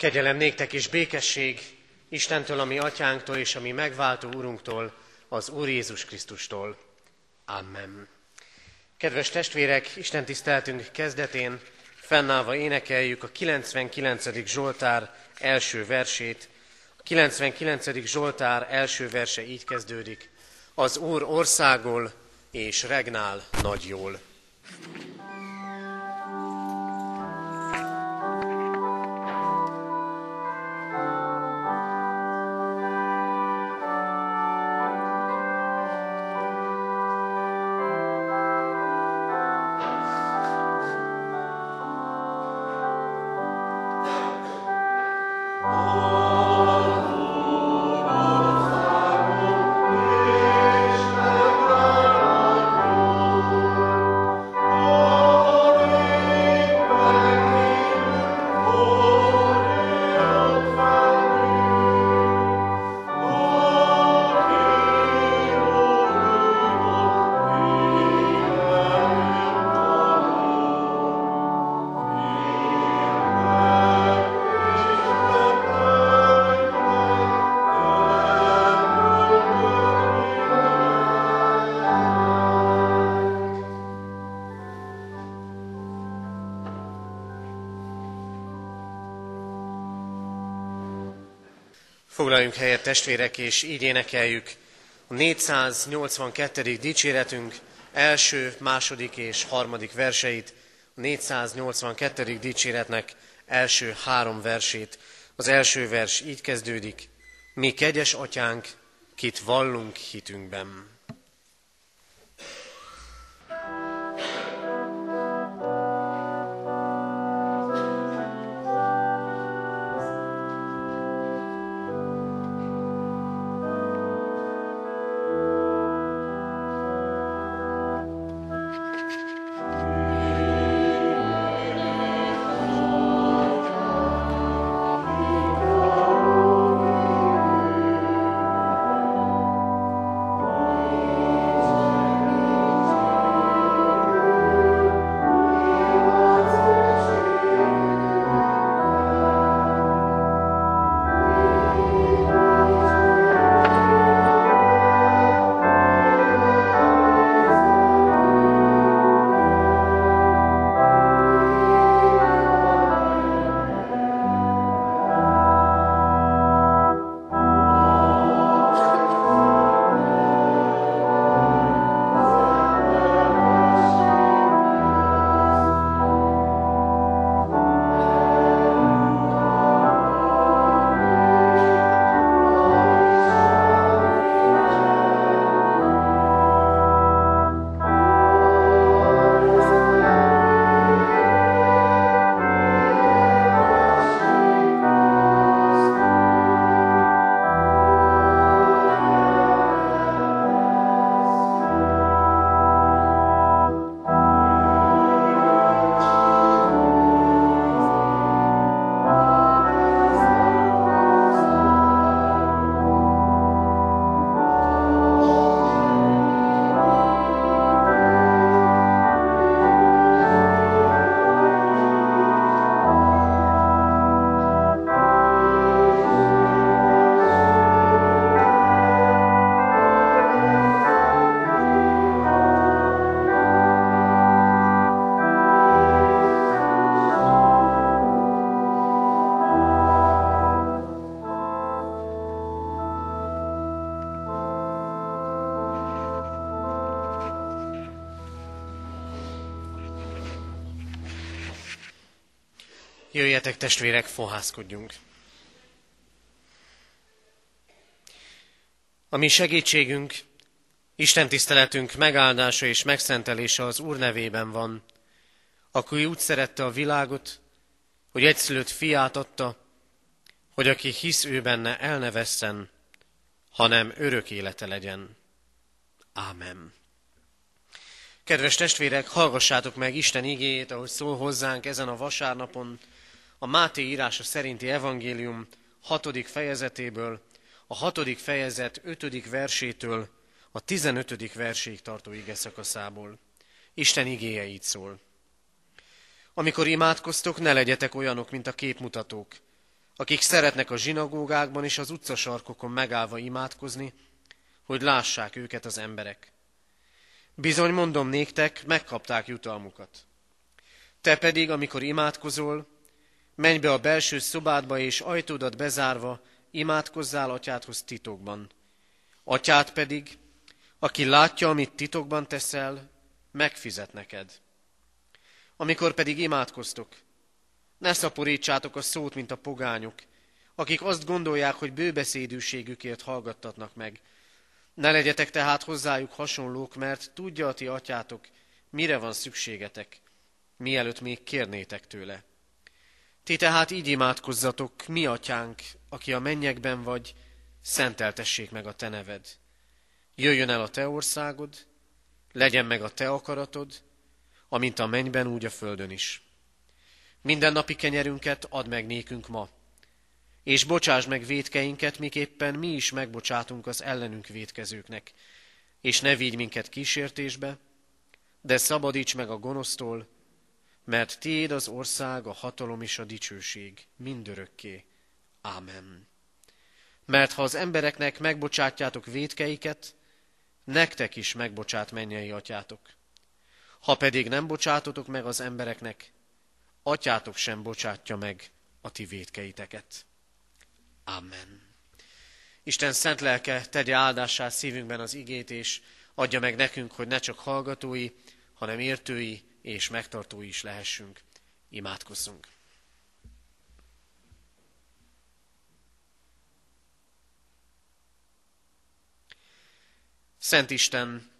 Kegyelem néktek és békesség Istentől, ami atyánktól és ami megváltó úrunktól, az Úr Jézus Krisztustól. Amen. Kedves testvérek, Isten tiszteltünk kezdetén fennállva énekeljük a 99. Zsoltár első versét. A 99. Zsoltár első verse így kezdődik. Az Úr országol és regnál nagy jól. Foglaljunk helyet testvérek, és így énekeljük a 482. dicséretünk első, második és harmadik verseit, a 482. dicséretnek első három versét. Az első vers így kezdődik, mi kegyes atyánk, kit vallunk hitünkben. Jöjjetek testvérek, fohászkodjunk. A mi segítségünk, Isten tiszteletünk megáldása és megszentelése az Úr nevében van, aki úgy szerette a világot, hogy egyszülött fiát adta, hogy aki hisz ő benne, el ne vesszen, hanem örök élete legyen. Ámen. Kedves testvérek, hallgassátok meg Isten igéjét, ahogy szól hozzánk ezen a vasárnapon, a Máté írása szerinti evangélium hatodik fejezetéből, a hatodik fejezet ötödik versétől a tizenötödik verséig tartó ige szakaszából. Isten igéje így szól. Amikor imádkoztok, ne legyetek olyanok, mint a képmutatók, akik szeretnek a zsinagógákban és az utcasarkokon megállva imádkozni, hogy lássák őket az emberek. Bizony mondom néktek, megkapták jutalmukat. Te pedig, amikor imádkozol, menj be a belső szobádba, és ajtódat bezárva, imádkozzál atyádhoz titokban. Atyát pedig, aki látja, amit titokban teszel, megfizet neked. Amikor pedig imádkoztok, ne szaporítsátok a szót, mint a pogányok, akik azt gondolják, hogy bőbeszédűségükért hallgattatnak meg. Ne legyetek tehát hozzájuk hasonlók, mert tudja a ti atyátok, mire van szükségetek, mielőtt még kérnétek tőle. Ti tehát így imádkozzatok, mi atyánk, aki a mennyekben vagy, szenteltessék meg a te neved. Jöjjön el a te országod, legyen meg a te akaratod, amint a mennyben, úgy a földön is. Minden napi kenyerünket add meg nékünk ma, és bocsáss meg védkeinket, miképpen mi is megbocsátunk az ellenünk védkezőknek, és ne vigy minket kísértésbe, de szabadíts meg a gonosztól, mert tiéd az ország, a hatalom és a dicsőség mindörökké. Ámen. Mert ha az embereknek megbocsátjátok védkeiket, nektek is megbocsát mennyei atyátok. Ha pedig nem bocsátotok meg az embereknek, atyátok sem bocsátja meg a ti védkeiteket. Amen. Isten szent lelke tegye áldássá szívünkben az igét, és adja meg nekünk, hogy ne csak hallgatói, hanem értői és megtartói is lehessünk. Imádkozzunk. Szent Isten,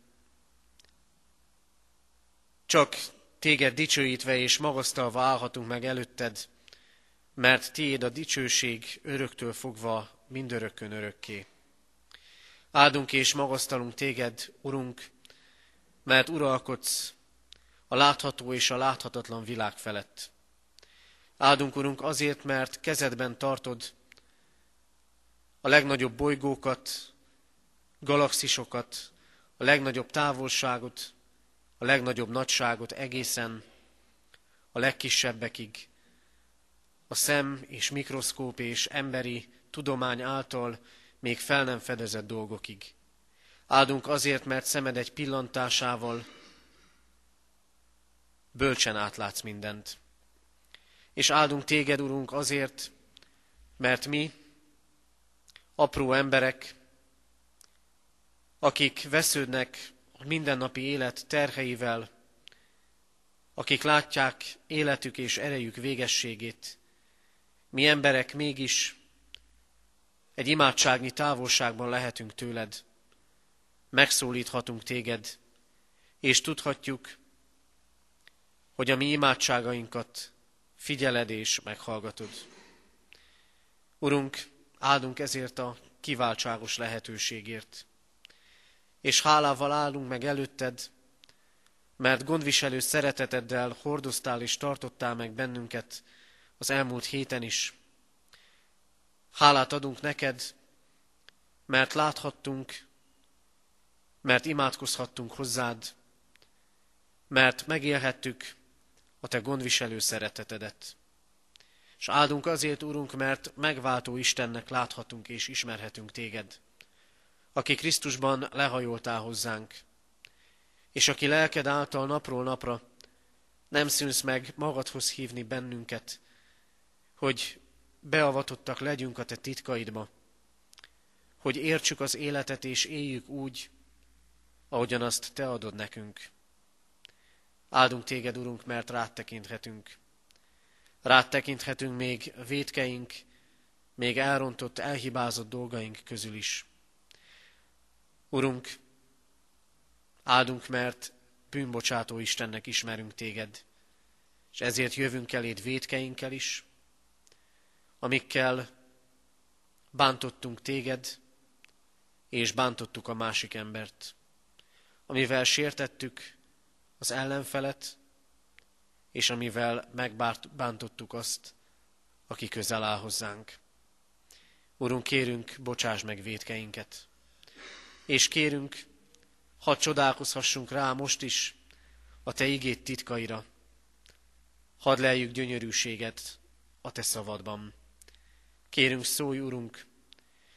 csak téged dicsőítve és magasztalva állhatunk meg előtted, mert tiéd a dicsőség öröktől fogva mindörökkön örökké. Áldunk és magasztalunk téged, Urunk, mert uralkodsz a látható és a láthatatlan világ felett. Áldunk, Urunk, azért, mert kezedben tartod a legnagyobb bolygókat, galaxisokat, a legnagyobb távolságot, a legnagyobb nagyságot egészen a legkisebbekig, a szem és mikroszkóp és emberi tudomány által még fel nem fedezett dolgokig. Áldunk azért, mert szemed egy pillantásával bölcsen átlátsz mindent. És áldunk téged, Urunk, azért, mert mi, apró emberek, akik vesződnek a mindennapi élet terheivel, akik látják életük és erejük végességét, mi emberek mégis egy imádságnyi távolságban lehetünk tőled, megszólíthatunk téged, és tudhatjuk, hogy a mi imádságainkat figyeled és meghallgatod. Urunk, áldunk ezért a kiváltságos lehetőségért, és hálával állunk meg előtted, mert gondviselő szereteteddel hordoztál és tartottál meg bennünket az elmúlt héten is. Hálát adunk neked, mert láthattunk, mert imádkozhattunk hozzád, mert megélhettük a te gondviselő szeretetedet. És áldunk azért, Úrunk, mert megváltó Istennek láthatunk és ismerhetünk téged, aki Krisztusban lehajoltál hozzánk, és aki lelked által napról napra nem szűnsz meg magadhoz hívni bennünket, hogy beavatottak legyünk a te titkaidba, hogy értsük az életet és éljük úgy, ahogyan azt te adod nekünk. Áldunk téged, Urunk, mert rád tekinthetünk. Rád tekinthetünk még védkeink, még elrontott, elhibázott dolgaink közül is. Urunk, áldunk, mert bűnbocsátó Istennek ismerünk téged, és ezért jövünk eléd védkeinkkel is, amikkel bántottunk téged, és bántottuk a másik embert, amivel sértettük az ellenfelet, és amivel megbántottuk azt, aki közel áll hozzánk. Urunk, kérünk, bocsáss meg védkeinket, és kérünk, hadd csodálkozhassunk rá most is a Te igét titkaira, hadd leljük gyönyörűséget a Te szavadban. Kérünk, szólj, Urunk,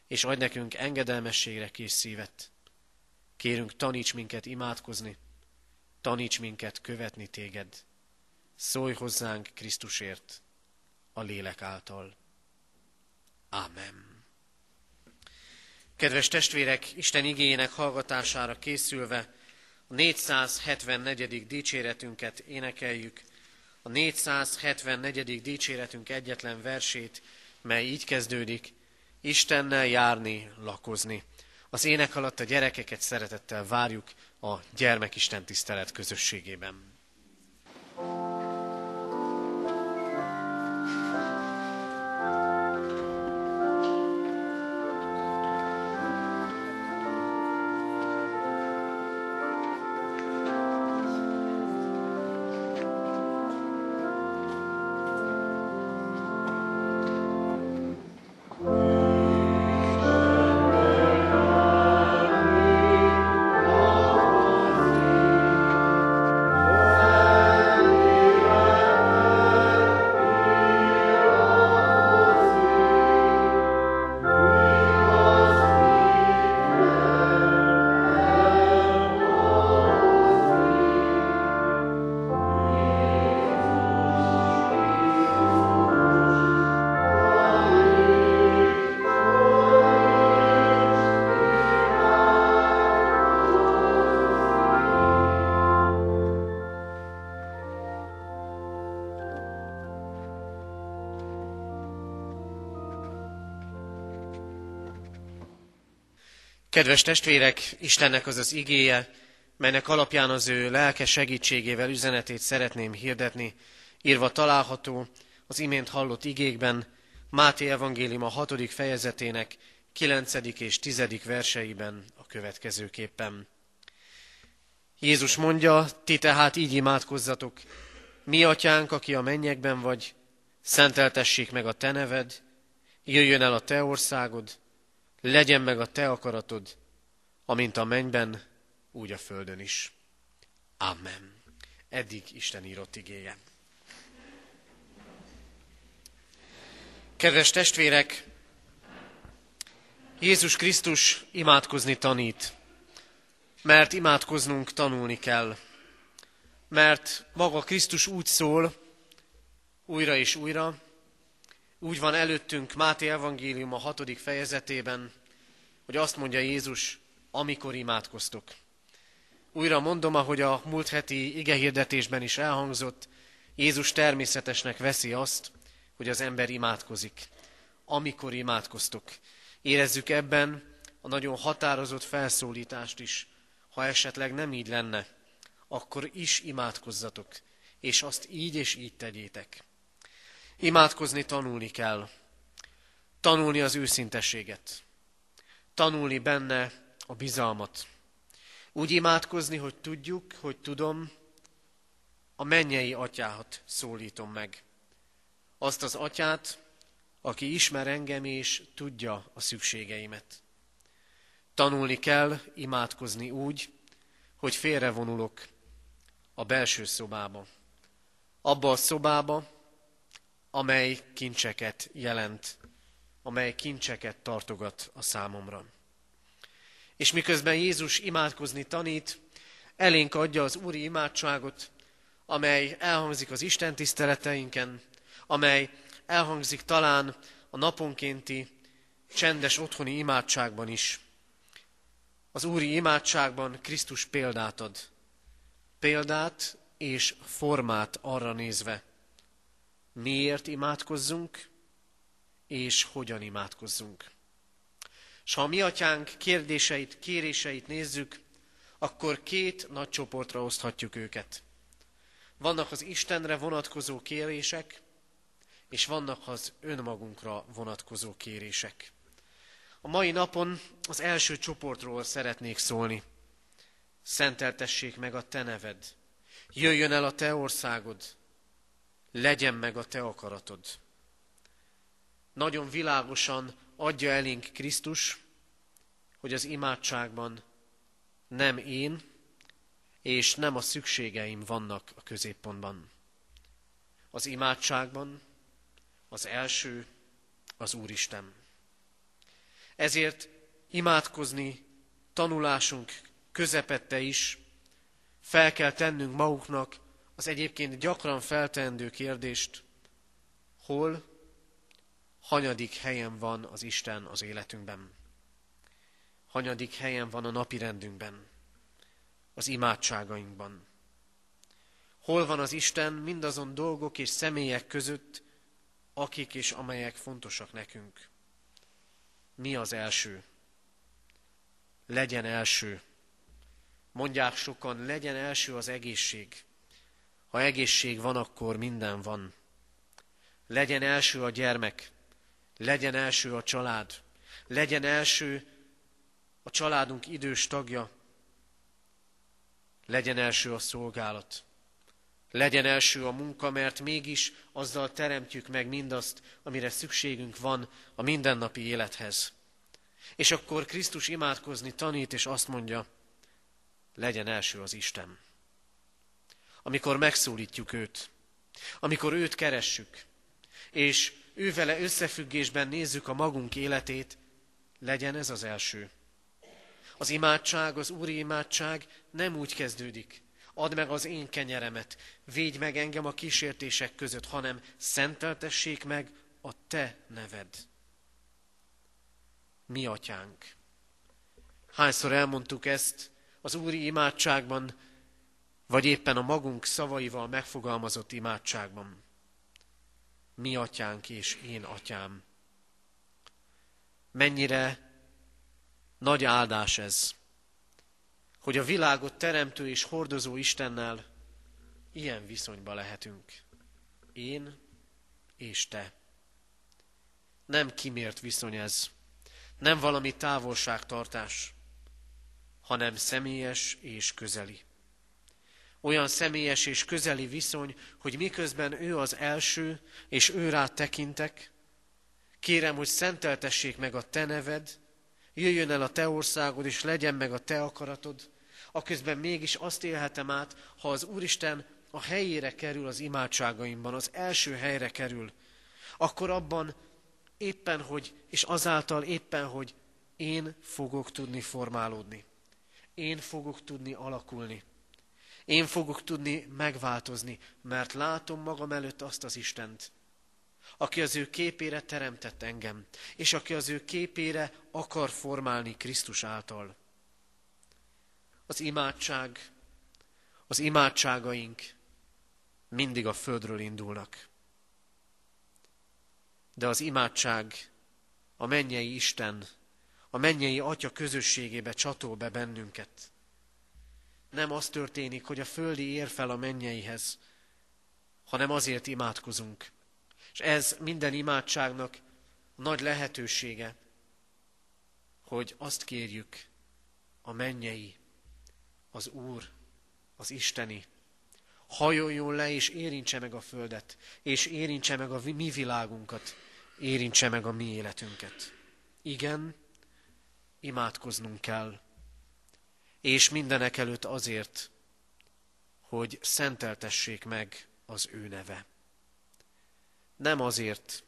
és adj nekünk engedelmességre kész szívet. Kérünk, taníts minket imádkozni, taníts minket követni téged. Szólj hozzánk Krisztusért, a lélek által. Amen. Kedves testvérek, Isten igényének hallgatására készülve a 474. dicséretünket énekeljük, a 474. dicséretünk egyetlen versét, mely így kezdődik, Istennel járni, lakozni. Az ének alatt a gyerekeket szeretettel várjuk a gyermekisten tisztelet közösségében. Kedves testvérek, Istennek az az igéje, melynek alapján az ő lelke segítségével üzenetét szeretném hirdetni, írva található az imént hallott igékben, Máté evangélium a hatodik fejezetének kilencedik és tizedik verseiben a következőképpen. Jézus mondja, ti tehát így imádkozzatok, mi atyánk, aki a mennyekben vagy, szenteltessék meg a te neved, jöjjön el a te országod, legyen meg a te akaratod, amint a mennyben, úgy a földön is. Amen. Eddig Isten írott igéje. Kedves testvérek, Jézus Krisztus imádkozni tanít, mert imádkoznunk tanulni kell, mert maga Krisztus úgy szól, újra és újra, úgy van előttünk Máté evangélium a hatodik fejezetében, hogy azt mondja Jézus, amikor imádkoztok. Újra mondom, ahogy a múlt heti igehirdetésben is elhangzott, Jézus természetesnek veszi azt, hogy az ember imádkozik. Amikor imádkoztok. Érezzük ebben a nagyon határozott felszólítást is. Ha esetleg nem így lenne, akkor is imádkozzatok, és azt így és így tegyétek. Imádkozni tanulni kell. Tanulni az őszintességet. Tanulni benne a bizalmat. Úgy imádkozni, hogy tudjuk, hogy tudom, a mennyei atyát szólítom meg. Azt az atyát, aki ismer engem és tudja a szükségeimet. Tanulni kell imádkozni úgy, hogy félrevonulok a belső szobába. Abba a szobába, amely kincseket jelent, amely kincseket tartogat a számomra. És miközben Jézus imádkozni tanít, elénk adja az úri imádságot, amely elhangzik az Isten tiszteleteinken, amely elhangzik talán a naponkénti csendes otthoni imádságban is. Az úri imádságban Krisztus példát ad. Példát és formát arra nézve, miért imádkozzunk, és hogyan imádkozzunk. És ha a mi atyánk kérdéseit, kéréseit nézzük, akkor két nagy csoportra oszthatjuk őket. Vannak az Istenre vonatkozó kérések, és vannak az önmagunkra vonatkozó kérések. A mai napon az első csoportról szeretnék szólni. Szenteltessék meg a te neved. Jöjjön el a te országod. Legyen meg a te akaratod. Nagyon világosan adja elénk Krisztus, hogy az imádságban nem én és nem a szükségeim vannak a középpontban. Az imádságban az első az Úristen. Ezért imádkozni tanulásunk közepette is fel kell tennünk maguknak az egyébként gyakran feltendő kérdést, hol, hanyadik helyen van az Isten az életünkben. Hanyadik helyen van a napi rendünkben, az imádságainkban. Hol van az Isten mindazon dolgok és személyek között, akik és amelyek fontosak nekünk. Mi az első? Legyen első. Mondják sokan, legyen első az egészség. Ha egészség van, akkor minden van. Legyen első a gyermek, legyen első a család, legyen első a családunk idős tagja, legyen első a szolgálat, legyen első a munka, mert mégis azzal teremtjük meg mindazt, amire szükségünk van a mindennapi élethez. És akkor Krisztus imádkozni tanít, és azt mondja, legyen első az Isten. Amikor megszólítjuk őt, amikor őt keressük, és ővele összefüggésben nézzük a magunk életét, legyen ez az első. Az imádság, az úri imádság nem úgy kezdődik, add meg az én kenyeremet, védj meg engem a kísértések között, hanem szenteltessék meg a te neved. Mi atyánk. Hányszor elmondtuk ezt az úri imádságban, vagy éppen a magunk szavaival megfogalmazott imádságban. Mi atyánk és én atyám. Mennyire nagy áldás ez, hogy a világot teremtő és hordozó Istennel ilyen viszonyba lehetünk. Én és te. Nem kimért viszony ez, nem valami távolságtartás, hanem személyes és közeli. Olyan személyes és közeli viszony, hogy miközben ő az első, és ő rá tekintek, kérem, hogy szenteltessék meg a te neved, jöjjön el a te országod, és legyen meg a te akaratod, aközben mégis azt élhetem át, ha az Úristen a helyére kerül az imádságaimban, az első helyre kerül, akkor abban éppen hogy, és azáltal éppen, hogy én fogok tudni formálódni. Én fogok tudni alakulni. Én fogok tudni megváltozni, mert látom magam előtt azt az Istent, aki az ő képére teremtett engem, és aki az ő képére akar formálni Krisztus által. Az imádság, az imádságaink mindig a földről indulnak. De az imádság a mennyei Isten, a mennyei Atya közösségébe csatol be bennünket. Nem az történik, hogy a földi ér fel a mennyeihez, hanem azért imádkozunk, és ez minden imádságnak nagy lehetősége, hogy azt kérjük, a mennyei, az Úr, az Isteni, hajoljon le és érintse meg a földet, és érintse meg a mi világunkat, érintse meg a mi életünket. Igen, imádkoznunk kell, és mindenek előtt azért, hogy szenteltessék meg az ő neve. Nem azért,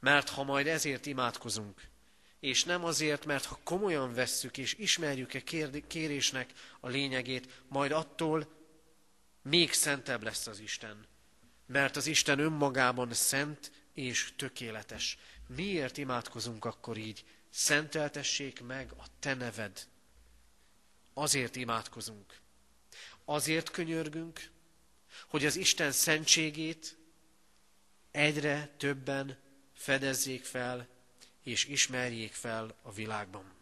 mert ha majd ezért imádkozunk, és nem azért, mert ha komolyan vesszük és ismerjük-e kérésnek a lényegét, majd attól még szentebb lesz az Isten. Mert az Isten önmagában szent és tökéletes. Miért imádkozunk akkor így? Szenteltessék meg a te neved. Azért imádkozunk. Azért könyörgünk, hogy az Isten szentségét egyre többen fedezzék fel és ismerjék fel a világban.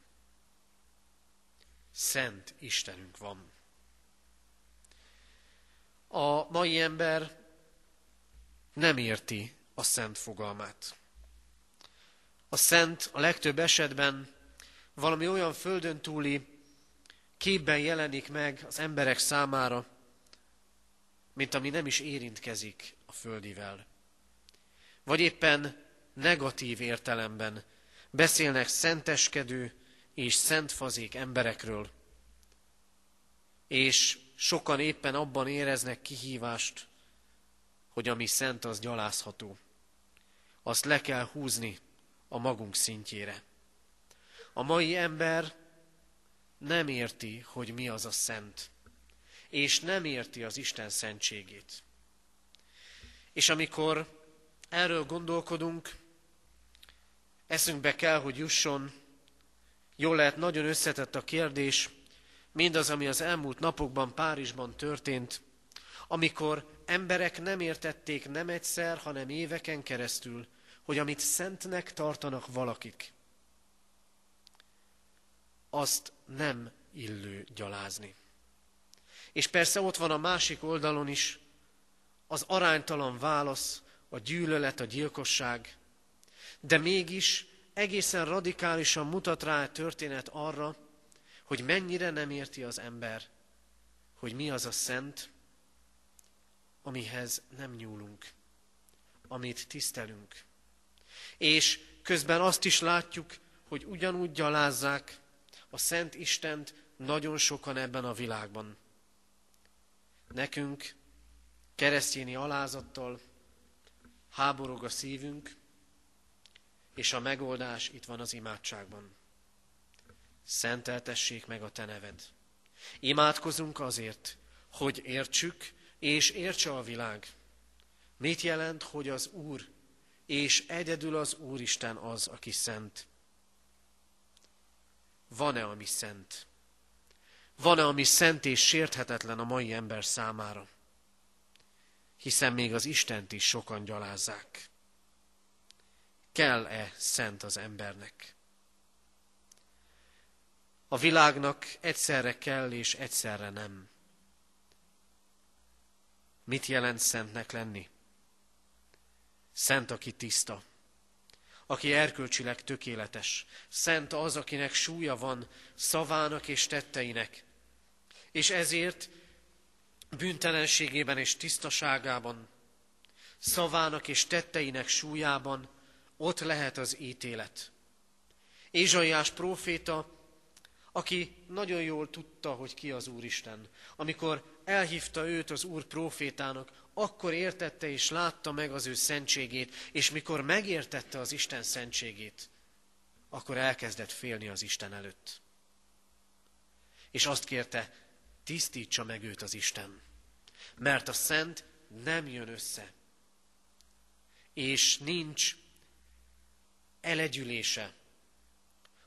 Szent Istenünk van. A mai ember nem érti a szent fogalmát. A szent a legtöbb esetben valami olyan földön túli képben jelenik meg az emberek számára, mint ami nem is érintkezik a földivel vagy éppen negatív értelemben beszélnek szenteskedő és szentfazék emberekről, és sokan éppen abban éreznek kihívást, hogy ami szent, az gyalázható. Azt le kell húzni, a magunk szintjére. A mai ember nem érti, hogy mi az a szent, és nem érti az Isten szentségét. És amikor erről gondolkodunk, eszünkbe kell, hogy jusson, jól lehet, nagyon összetett a kérdés, mindaz, ami az elmúlt napokban Párizsban történt, amikor emberek nem értették nem egyszer, hanem éveken keresztül, hogy amit szentnek tartanak valakik, azt nem illő gyalázni. És persze ott van a másik oldalon is az aránytalan válasz, a gyűlölet, a gyilkosság, de mégis egészen radikálisan mutat rá a történet arra, hogy mennyire nem érti az ember, hogy mi az a szent, amihez nem nyúlunk, amit tisztelünk. És közben azt is látjuk, hogy ugyanúgy gyalázzák a Szent Istent nagyon sokan ebben a világban. Nekünk keresztjéni alázattal háborog a szívünk, és a megoldás itt van az imádságban. Szenteltessék meg a te neved. Imádkozunk azért, hogy értsük, és értse a világ. Mit jelent, hogy az Úr, és egyedül az Úristen az, aki szent? Van-e, ami szent? Van-e, ami szent és sérthetetlen a mai ember számára? Hiszen még az Istent is sokan gyalázzák. Kell-e szent az embernek? A világnak egyszerre kell és egyszerre nem. Mit jelent szentnek lenni? Szent, aki tiszta, aki erkölcsileg tökéletes. Szent az, akinek súlya van szavának és tetteinek. És ezért bűntelenségében és tisztaságában, szavának és tetteinek súlyában ott lehet az ítélet. Ézsaiás próféta, aki nagyon jól tudta, hogy ki az Úristen, amikor elhívta őt az Úr profétának, akkor értette és látta meg az ő szentségét, és mikor megértette az Isten szentségét, akkor elkezdett félni az Isten előtt. És azt kérte, tisztítsa meg őt az Isten, mert a szent nem jön össze, és nincs elegyülése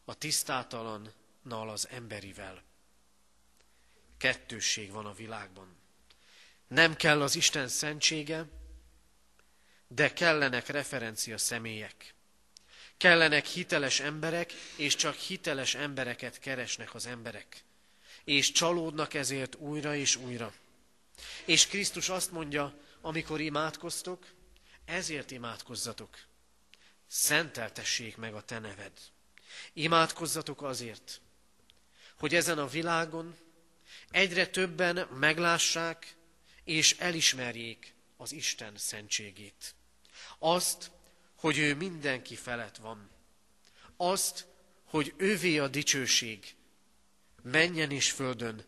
a tisztátalannal az emberivel kettősség van a világban. Nem kell az Isten szentsége, de kellenek referencia személyek. Kellenek hiteles emberek, és csak hiteles embereket keresnek az emberek. És csalódnak ezért újra és újra. És Krisztus azt mondja, amikor imádkoztok, ezért imádkozzatok. Szenteltessék meg a te neved. Imádkozzatok azért, hogy ezen a világon egyre többen meglássák és elismerjék az Isten szentségét. Azt, hogy ő mindenki felett van. Azt, hogy ővé a dicsőség, menjen és földön,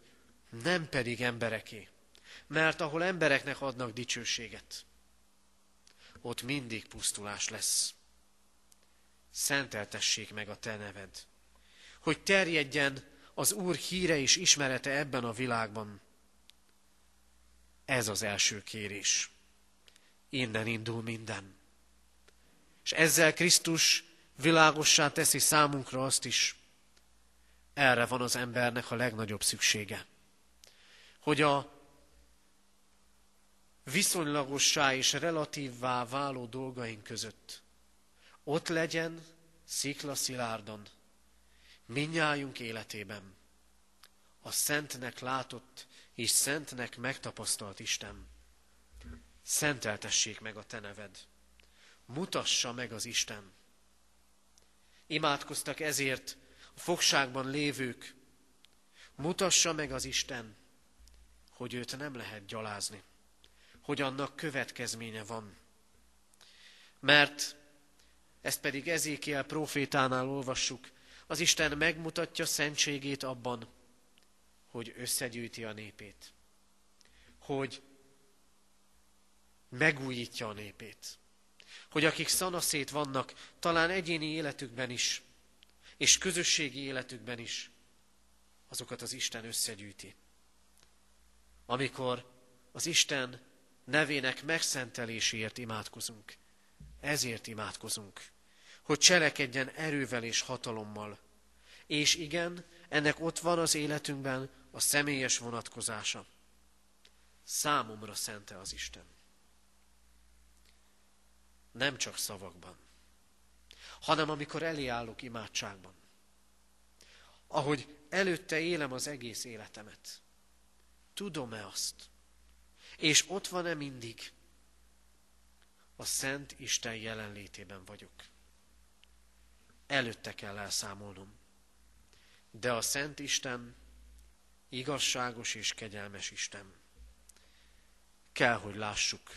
nem pedig embereké. Mert ahol embereknek adnak dicsőséget, ott mindig pusztulás lesz. Szenteltessék meg a te neved, hogy terjedjen az Úr híre és ismerete ebben a világban. Ez az első kérés. Innen indul minden. És ezzel Krisztus világossá teszi számunkra azt is, erre van az embernek a legnagyobb szüksége. Hogy a viszonylagossá és relatívvá váló dolgaink között ott legyen sziklaszilárdan minnyájunk életében a szentnek látott és szentnek megtapasztalt Isten. Szenteltessék meg a te neved. Mutassa meg az Isten. Imádkoztak ezért a fogságban lévők. Mutassa meg az Isten, hogy őt nem lehet gyalázni, hogy annak következménye van. Mert ezt pedig Ezékiel profétánál olvassuk, az Isten megmutatja szentségét abban, hogy összegyűjti a népét, hogy megújítja a népét, hogy akik szanaszét vannak, talán egyéni életükben is, és közösségi életükben is, azokat az Isten összegyűjti. Amikor az Isten nevének megszenteléséért imádkozunk, ezért imádkozunk, hogy cselekedjen erővel és hatalommal. És igen, ennek ott van az életünkben a személyes vonatkozása. Számomra szente az Isten. Nem csak szavakban, hanem amikor elé állok imádságban. Ahogy előtte élem az egész életemet. Tudom-e azt? És ott van-e mindig? A Szent Isten jelenlétében vagyok. Előtte kell elszámolnom. De a Szent Isten igazságos és kegyelmes Isten. Kell, hogy lássuk,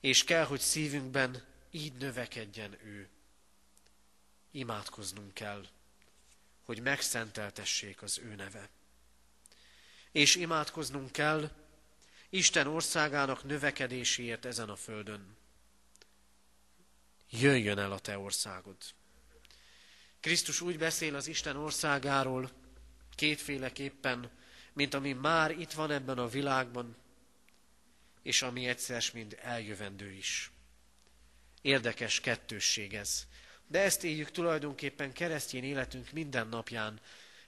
és kell, hogy szívünkben így növekedjen ő. Imádkoznunk kell, hogy megszenteltessék az ő neve. És imádkoznunk kell Isten országának növekedéséért ezen a földön. Jöjjön el a te országod. Krisztus úgy beszél az Isten országáról kétféleképpen, mint ami már itt van ebben a világban, és ami egyszer mind eljövendő is. Érdekes kettősség ez. De ezt éljük tulajdonképpen keresztény életünk minden napján,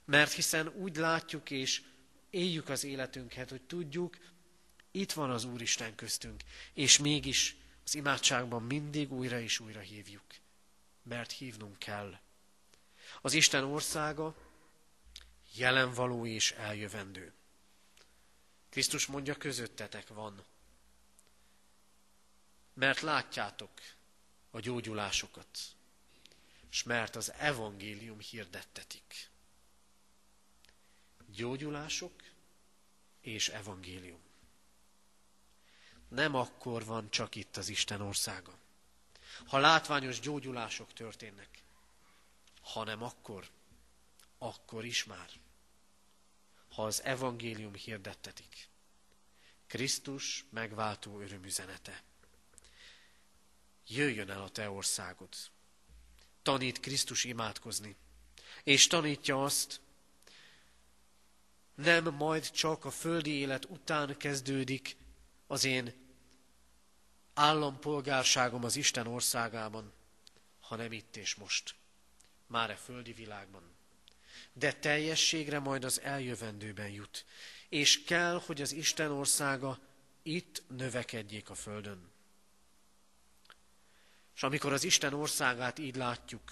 mert hiszen úgy látjuk és éljük az életünket, hogy tudjuk, itt van az Úristen köztünk, és mégis az imádságban mindig újra és újra hívjuk, mert hívnunk kell. Az Isten országa jelen való és eljövendő. Krisztus mondja, közöttetek van. Mert látjátok a gyógyulásokat, és mert az evangélium hirdettetik. Gyógyulások és evangélium. Nem akkor van csak itt az Isten országa. Ha látványos gyógyulások történnek, hanem akkor, akkor is már, ha az evangélium hirdettetik. Krisztus megváltó örömüzenete. Jöjjön el a te országod. Tanít Krisztus imádkozni. És tanítja azt, nem majd csak a földi élet után kezdődik az én állampolgárságom az Isten országában, hanem itt és most, már e földi világban. De teljességre majd az eljövendőben jut, és kell, hogy az Isten országa itt növekedjék a földön. És amikor az Isten országát így látjuk,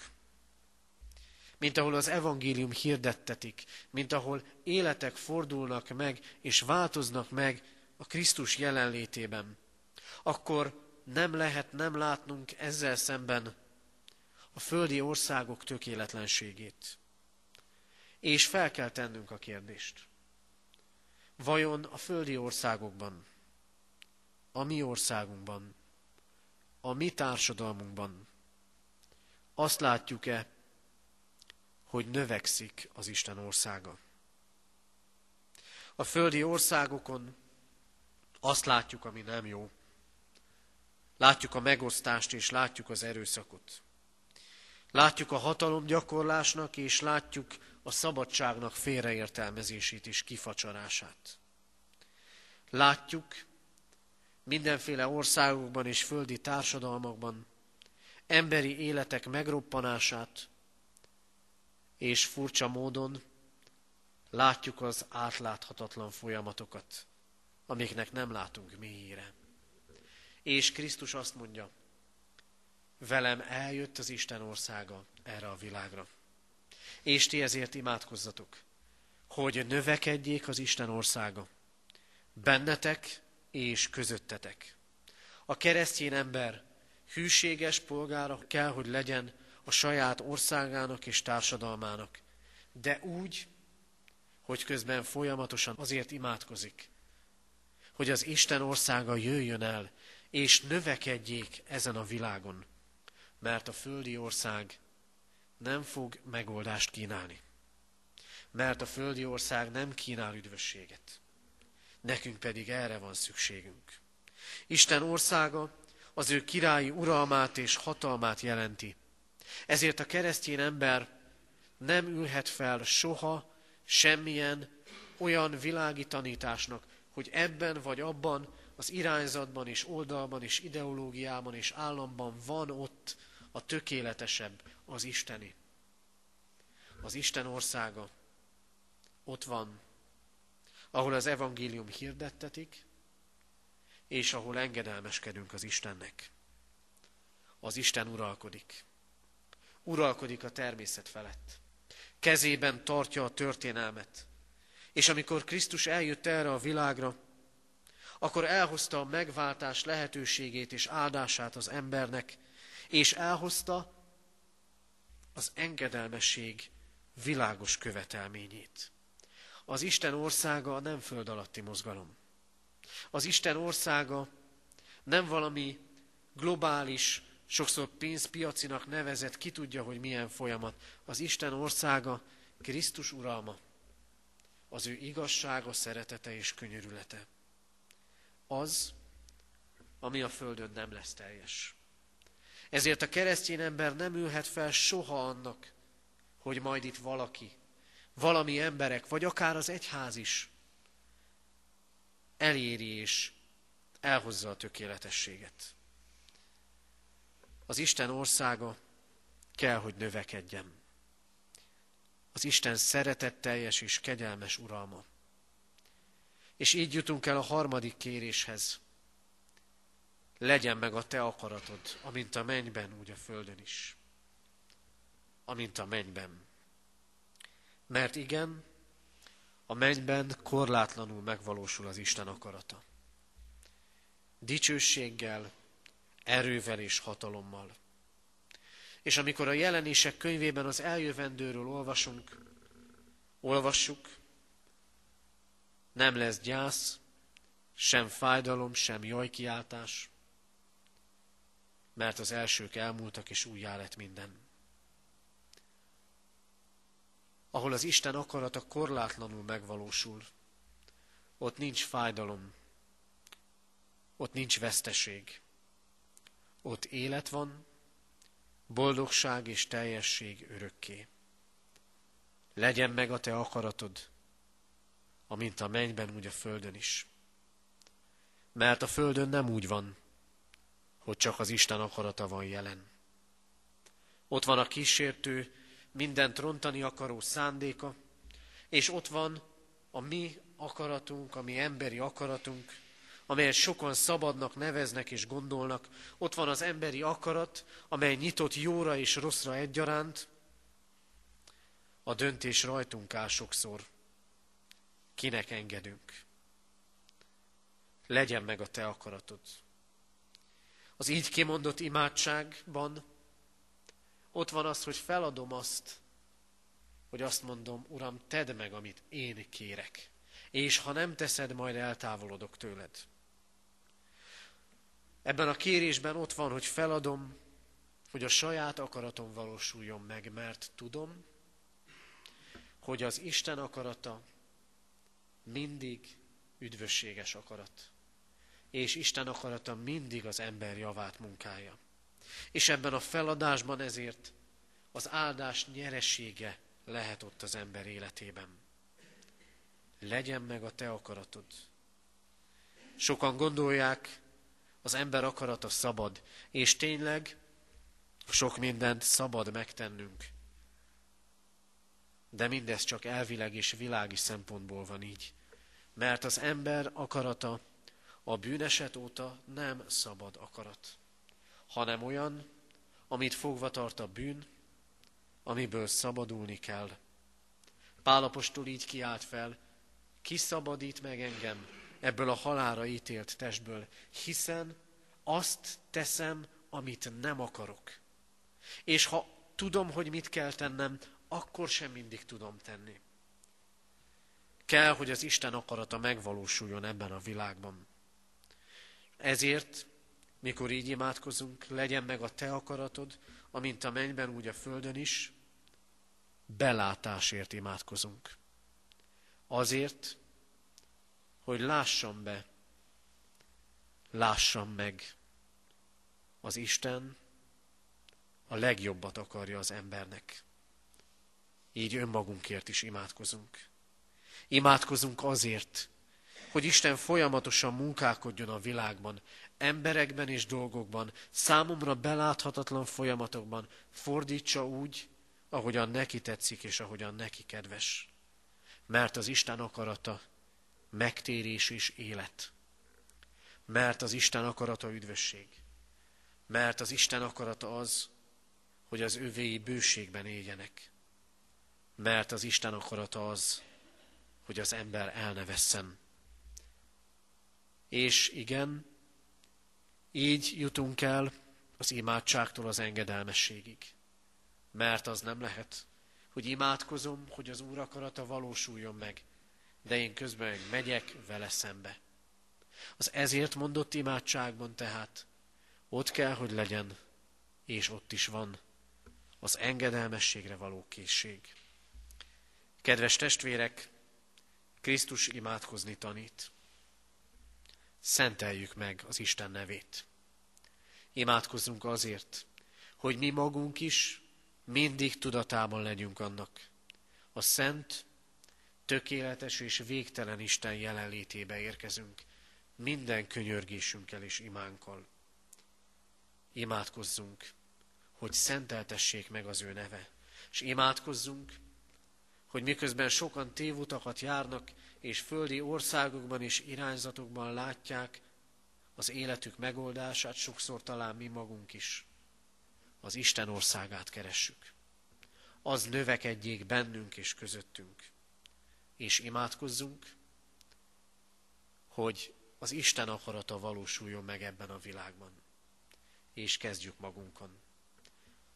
mint ahol az evangélium hirdettetik, mint ahol életek fordulnak meg és változnak meg a Krisztus jelenlétében, akkor nem lehet nem látnunk ezzel szemben a földi országok tökéletlenségét. És fel kell tennünk a kérdést. Vajon a földi országokban, a mi országunkban, a mi társadalmunkban azt látjuk-e, hogy növekszik az Isten országa? A földi országokon azt látjuk, ami nem jó. Látjuk a megosztást és látjuk az erőszakot. Látjuk a hatalom gyakorlásnak és látjuk a szabadságnak félreértelmezését és kifacsarását. Látjuk mindenféle országokban és földi társadalmakban emberi életek megroppanását, és furcsa módon látjuk az átláthatatlan folyamatokat, amiknek nem látunk mélyére. És Krisztus azt mondja, velem eljött az Isten országa erre a világra. És ti ezért imádkozzatok, hogy növekedjék az Isten országa. Bennetek és közöttetek. A keresztény ember hűséges polgára kell, hogy legyen a saját országának és társadalmának, de úgy, hogy közben folyamatosan azért imádkozik, hogy az Isten országa jöjjön el, és növekedjék ezen a világon, mert a földi ország nem fog megoldást kínálni. Mert a földi ország nem kínál üdvösséget. Nekünk pedig erre van szükségünk. Isten országa az ő királyi uralmát és hatalmát jelenti. Ezért a keresztény ember nem ülhet fel soha semmilyen olyan világi tanításnak, hogy ebben vagy abban az irányzatban és oldalban és ideológiában és államban van ott a tökéletesebb, az Isteni. Az Isten országa ott van, ahol az evangélium hirdettetik, és ahol engedelmeskedünk az Istennek. Az Isten uralkodik. Uralkodik a természet felett. Kezében tartja a történelmet. És amikor Krisztus eljött erre a világra, akkor elhozta a megváltás lehetőségét és áldását az embernek, és elhozta az engedelmesség világos követelményét. Az Isten országa nem föld alatti mozgalom. Az Isten országa nem valami globális, sokszor pénzpiacinak nevezett, ki tudja, hogy milyen folyamat. Az Isten országa Krisztus uralma, az ő igazsága, szeretete és könyörülete. Az, ami a Földön nem lesz teljes. Ezért a keresztény ember nem ülhet fel soha annak, hogy majd itt valaki, valami emberek, vagy akár az egyház is eléri és elhozza a tökéletességet. Az Isten országa kell, hogy növekedjen. Az Isten szeretetteljes és kegyelmes uralma. És így jutunk el a harmadik kéréshez. Legyen meg a te akaratod, amint a mennyben, úgy a földön is. Amint a mennyben. Mert igen, a mennyben korlátlanul megvalósul az Isten akarata. Dicsőséggel, erővel és hatalommal. És amikor a jelenések könyvében az eljövendőről olvasunk, olvassuk, nem lesz gyász, sem fájdalom, sem jajkiáltás, mert az elsők elmúltak, és újjá lett minden. Ahol az Isten akarata korlátlanul megvalósul, ott nincs fájdalom, ott nincs veszteség, ott élet van, boldogság és teljesség örökké. Legyen meg a te akaratod, amint a mennyben, úgy a földön is. Mert a földön nem úgy van, hogy csak az Isten akarata van jelen. Ott van a kísértő, mindent rontani akaró szándéka, és ott van a mi akaratunk, a mi emberi akaratunk, amelyet sokan szabadnak neveznek és gondolnak. Ott van az emberi akarat, amely nyitott jóra és rosszra egyaránt. A döntés rajtunk áll sokszor. Kinek engedünk? Legyen meg a te akaratod. Az így kimondott imádságban ott van az, hogy feladom azt, hogy azt mondom, Uram, tedd meg, amit én kérek. És ha nem teszed, majd eltávolodok tőled. Ebben a kérésben ott van, hogy feladom, hogy a saját akaratom valósuljon meg, mert tudom, hogy az Isten akarata mindig üdvösséges akarat. És Isten akarata mindig az ember javát munkája. És ebben a feladásban ezért az áldás nyeresége lehet ott az ember életében. Legyen meg a te akaratod. Sokan gondolják, az ember akarata szabad, és tényleg sok mindent szabad megtennünk. De mindez csak elvileg és világi szempontból van így. Mert az ember akarata a bűneset óta nem szabad akarat hanem olyan, amit fogva tart a bűn, amiből szabadulni kell. Pálapostól így kiált fel, kiszabadít meg engem ebből a halára ítélt testből, hiszen azt teszem, amit nem akarok. És ha tudom, hogy mit kell tennem, akkor sem mindig tudom tenni. Kell, hogy az Isten akarata megvalósuljon ebben a világban. Ezért mikor így imádkozunk, legyen meg a te akaratod, amint a mennyben, úgy a földön is, belátásért imádkozunk. Azért, hogy lássam be, lássam meg, az Isten a legjobbat akarja az embernek. Így önmagunkért is imádkozunk. Imádkozunk azért, hogy Isten folyamatosan munkálkodjon a világban, emberekben és dolgokban, számomra beláthatatlan folyamatokban, fordítsa úgy, ahogyan neki tetszik és ahogyan neki kedves. Mert az Isten akarata megtérés és élet. Mert az Isten akarata üdvösség. Mert az Isten akarata az, hogy az övéi bőségben éljenek. Mert az Isten akarata az, hogy az ember elnevesszen. És igen, így jutunk el az imádságtól az engedelmességig. Mert az nem lehet, hogy imádkozom, hogy az Úr akarata valósuljon meg, de én közben megyek vele szembe. Az ezért mondott imádságban tehát ott kell, hogy legyen, és ott is van az engedelmességre való készség. Kedves testvérek, Krisztus imádkozni tanít. Szenteljük meg az Isten nevét. Imádkozzunk azért, hogy mi magunk is mindig tudatában legyünk annak. A szent, tökéletes és végtelen Isten jelenlétébe érkezünk, minden könyörgésünkkel és imánkkal. Imádkozzunk, hogy szenteltessék meg az ő neve, és imádkozzunk, hogy miközben sokan tévutakat járnak, és földi országokban és irányzatokban látják az életük megoldását, sokszor talán mi magunk is az Isten országát keressük. Az növekedjék bennünk és közöttünk. És imádkozzunk, hogy az Isten akarata valósuljon meg ebben a világban. És kezdjük magunkon.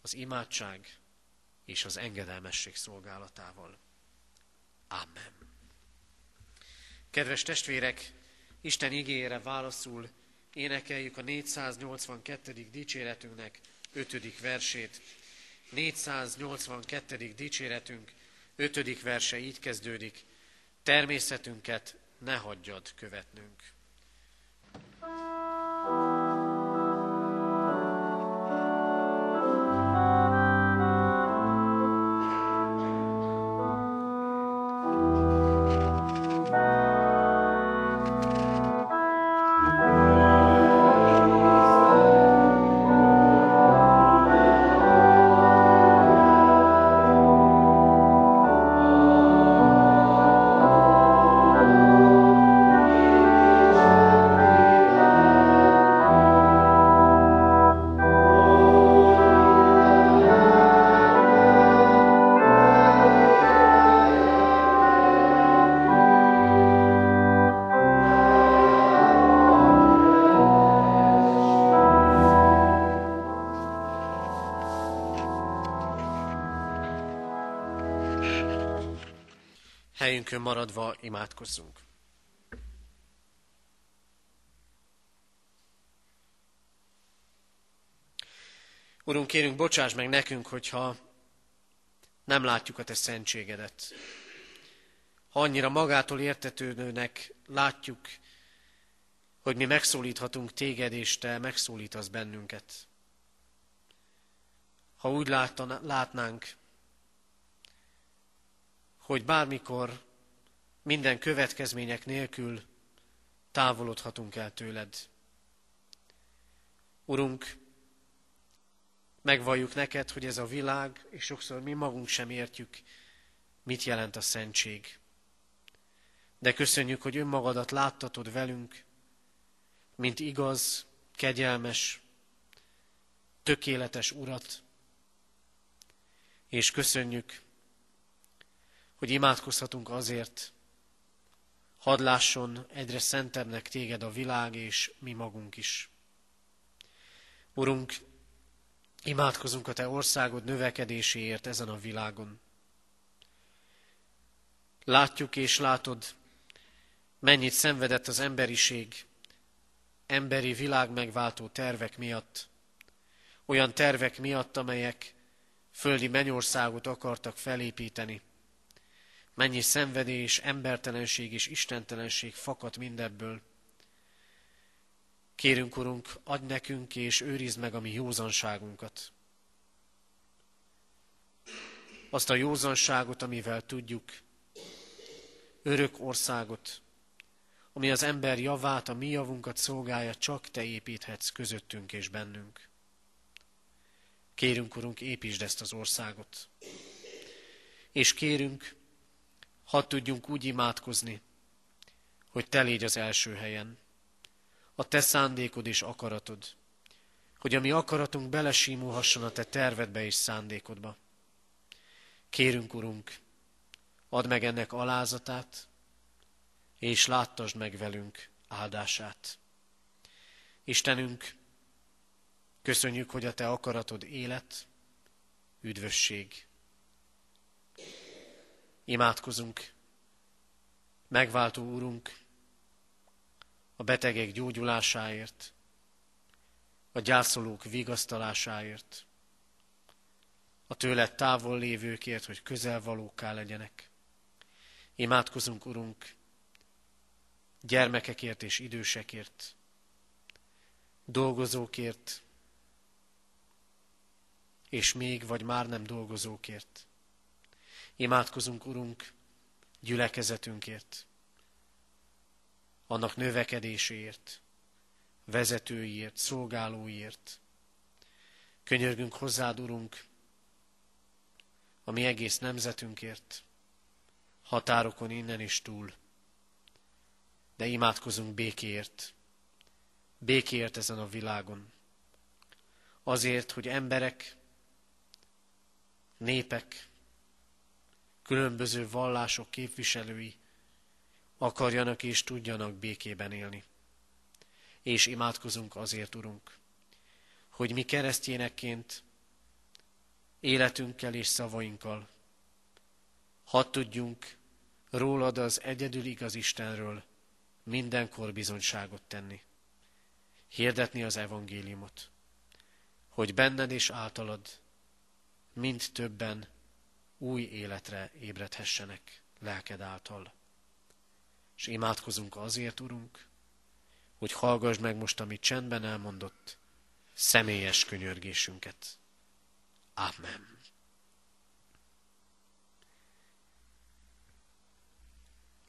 Az imádság és az engedelmesség szolgálatával. Amen. Kedves testvérek, Isten igényére válaszul énekeljük a 482. dicséretünknek 5. versét. 482. dicséretünk 5. verse így kezdődik. Természetünket ne hagyjad követnünk. Helyünkön maradva imádkozzunk. Urunk, kérünk, bocsáss meg nekünk, hogyha nem látjuk a Te szentségedet. Ha annyira magától értetődőnek látjuk, hogy mi megszólíthatunk Téged, és Te megszólítasz bennünket. Ha úgy látnánk, hogy bármikor minden következmények nélkül távolodhatunk el tőled. Urunk, megvalljuk neked, hogy ez a világ, és sokszor mi magunk sem értjük, mit jelent a szentség. De köszönjük, hogy önmagadat láttatod velünk, mint igaz, kegyelmes, tökéletes urat, és köszönjük, hogy imádkozhatunk azért, hadd lásson egyre szentebbnek téged a világ és mi magunk is. Urunk, imádkozunk a Te országod növekedéséért ezen a világon. Látjuk és látod, mennyit szenvedett az emberiség emberi világ megváltó tervek miatt, olyan tervek miatt, amelyek földi mennyországot akartak felépíteni, Mennyi szenvedés, embertelenség és istentelenség fakad mindebből. Kérünk, Urunk, adj nekünk és őrizd meg a mi józanságunkat. Azt a józanságot, amivel tudjuk, örök országot, ami az ember javát, a mi javunkat szolgálja, csak Te építhetsz közöttünk és bennünk. Kérünk, Urunk, építsd ezt az országot. És kérünk, hadd tudjunk úgy imádkozni, hogy Te légy az első helyen. A Te szándékod és akaratod, hogy a mi akaratunk belesímulhasson a Te tervedbe és szándékodba. Kérünk, Urunk, add meg ennek alázatát, és láttasd meg velünk áldását. Istenünk, köszönjük, hogy a Te akaratod élet, üdvösség. Imádkozunk, megváltó Úrunk, a betegek gyógyulásáért, a gyászolók vigasztalásáért, a tőled távol lévőkért, hogy közelvalóká legyenek. Imádkozunk, Urunk, gyermekekért és idősekért, dolgozókért, és még vagy már nem dolgozókért. Imádkozunk, Urunk, gyülekezetünkért, annak növekedéséért, vezetőiért, szolgálóiért. Könyörgünk hozzád, Urunk, a mi egész nemzetünkért, határokon innen is túl de imádkozunk békéért. Békéért ezen a világon. Azért, hogy emberek, népek, különböző vallások képviselői akarjanak és tudjanak békében élni. És imádkozunk azért, Urunk, hogy mi keresztjénekként életünkkel és szavainkkal hadd tudjunk rólad az egyedül igaz Istenről mindenkor bizonyságot tenni, hirdetni az evangéliumot, hogy benned és általad mind többen új életre ébredhessenek lelked által. És imádkozunk azért, Urunk, hogy hallgass meg most, amit csendben elmondott, személyes könyörgésünket. Amen.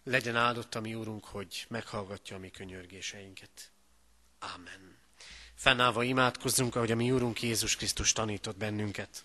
Legyen áldott a mi Úrunk, hogy meghallgatja a mi könyörgéseinket. Amen. Fennállva imádkozzunk, ahogy a mi Úrunk Jézus Krisztus tanított bennünket.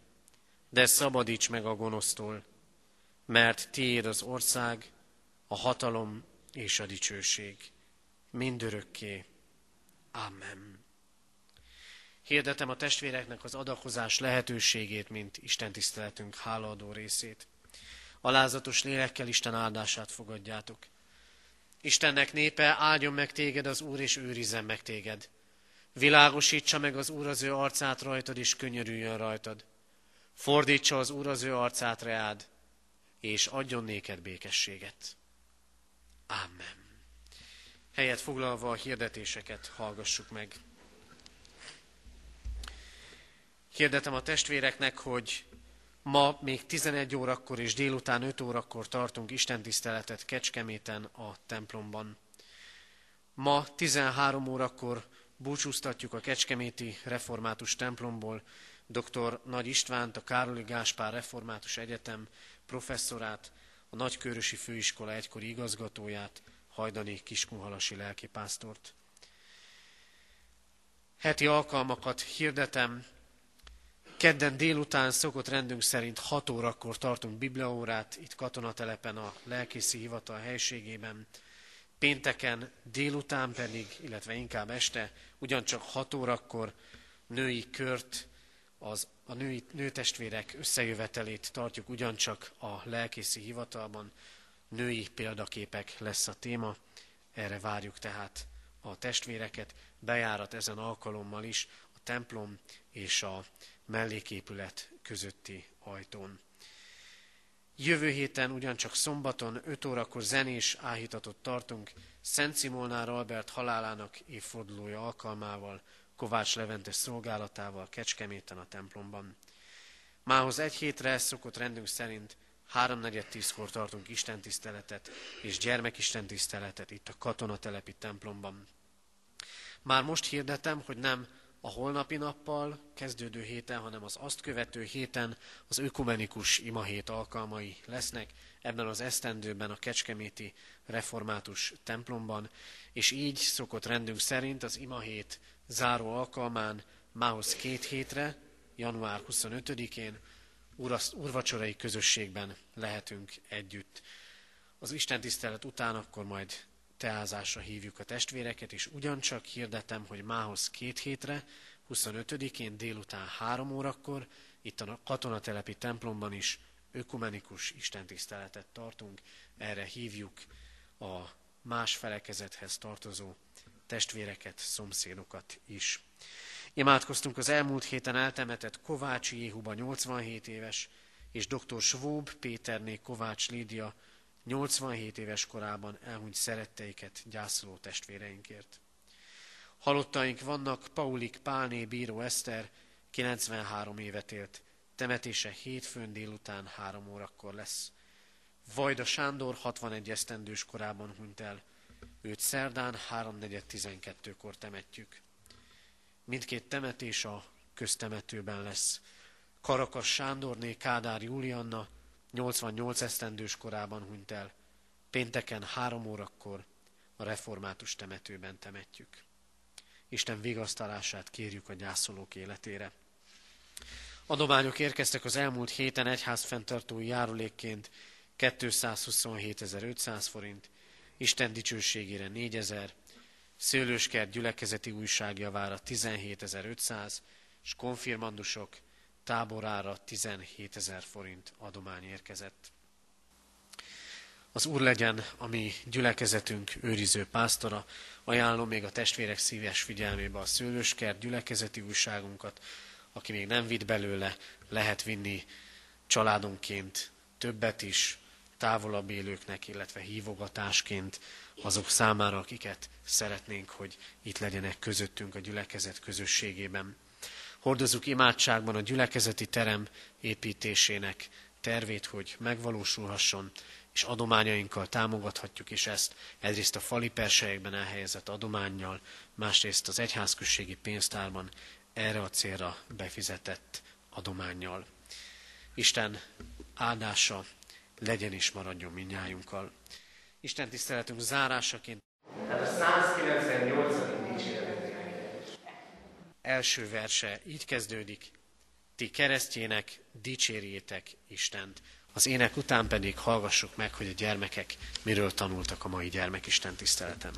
de szabadíts meg a gonosztól, mert tiéd az ország, a hatalom és a dicsőség, mindörökké. Amen. Hirdetem a testvéreknek az adakozás lehetőségét, mint Isten tiszteletünk hálaadó részét alázatos lélekkel Isten áldását fogadjátok. Istennek népe, áldjon meg téged az Úr, és őrizzen meg téged. Világosítsa meg az Úr az ő arcát rajtad, és könyörüljön rajtad. Fordítsa az Úr az ő arcát reád, és adjon néked békességet. Amen. Helyet foglalva a hirdetéseket hallgassuk meg. Hirdetem a testvéreknek, hogy Ma még 11 órakor és délután 5 órakor tartunk istentiszteletet Kecskeméten a templomban. Ma 13 órakor búcsúztatjuk a Kecskeméti Református templomból dr. Nagy Istvánt, a Károli Gáspár Református Egyetem professzorát, a Nagykörösi Főiskola egykori igazgatóját, Hajdani Kiskunhalasi lelkipásztort. Heti alkalmakat hirdetem, Kedden délután szokott rendünk szerint 6 órakor tartunk bibliaórát, itt katonatelepen a lelkészi hivatal helységében. Pénteken délután pedig, illetve inkább este, ugyancsak 6 órakor női kört, az, a női, nőtestvérek összejövetelét tartjuk ugyancsak a lelkészi hivatalban. Női példaképek lesz a téma, erre várjuk tehát a testvéreket, bejárat ezen alkalommal is a templom és a melléképület közötti ajtón. Jövő héten ugyancsak szombaton 5 órakor zenés áhítatot tartunk Szent Simolnár Albert halálának évfordulója alkalmával, Kovács Levente szolgálatával Kecskeméten a templomban. Mához egy hétre szokott rendünk szerint háromnegyed tízkor tartunk istentiszteletet és gyermekistentiszteletet itt a katonatelepi templomban. Már most hirdetem, hogy nem a holnapi nappal kezdődő héten, hanem az azt követő héten az ökumenikus imahét alkalmai lesznek ebben az esztendőben a Kecskeméti református templomban, és így szokott rendünk szerint az imahét záró alkalmán mához két hétre, január 25-én úrvacsorai közösségben lehetünk együtt. Az Isten tisztelet után akkor majd teázásra hívjuk a testvéreket, és ugyancsak hirdetem, hogy mához két hétre, 25-én délután három órakor, itt a katonatelepi templomban is ökumenikus istentiszteletet tartunk. Erre hívjuk a más felekezethez tartozó testvéreket, szomszédokat is. Imádkoztunk az elmúlt héten eltemetett Kovács Jéhuba 87 éves, és dr. Svób Péterné Kovács Lídia 87 éves korában elhunyt szeretteiket gyászoló testvéreinkért. Halottaink vannak Paulik Pálné Bíró Eszter, 93 évet élt, temetése hétfőn délután három órakor lesz. Vajda Sándor 61 esztendős korában hunyt el, őt szerdán 3.4.12-kor temetjük. Mindkét temetés a köztemetőben lesz. Karakas Sándorné Kádár Julianna 88 esztendős korában hunyt el. Pénteken három órakor a református temetőben temetjük. Isten vigasztalását kérjük a gyászolók életére. Adományok érkeztek az elmúlt héten egyház fenntartói járulékként 227.500 forint, Isten dicsőségére 4000, Szőlőskert gyülekezeti újságjavára 17.500, és konfirmandusok táborára 17.000 forint adomány érkezett. Az Úr legyen a mi gyülekezetünk őriző pásztora, ajánlom még a testvérek szíves figyelmébe a Szőlőskert gyülekezeti újságunkat, aki még nem vitt belőle, lehet vinni családonként többet is, távolabb élőknek, illetve hívogatásként azok számára, akiket szeretnénk, hogy itt legyenek közöttünk a gyülekezet közösségében. Hordozunk imádságban a gyülekezeti terem építésének tervét, hogy megvalósulhasson, és adományainkkal támogathatjuk, és ezt egyrészt a fali persejekben elhelyezett adományjal, másrészt az egyházközségi pénztárban erre a célra befizetett adományjal. Isten áldása legyen és maradjon minnyájunkkal. Isten tiszteletünk zárásaként. Tehát a 198. dicséretet első verse így kezdődik. Ti keresztjének dicsérjétek Istent. Az ének után pedig hallgassuk meg, hogy a gyermekek miről tanultak a mai gyermekisten tiszteleten.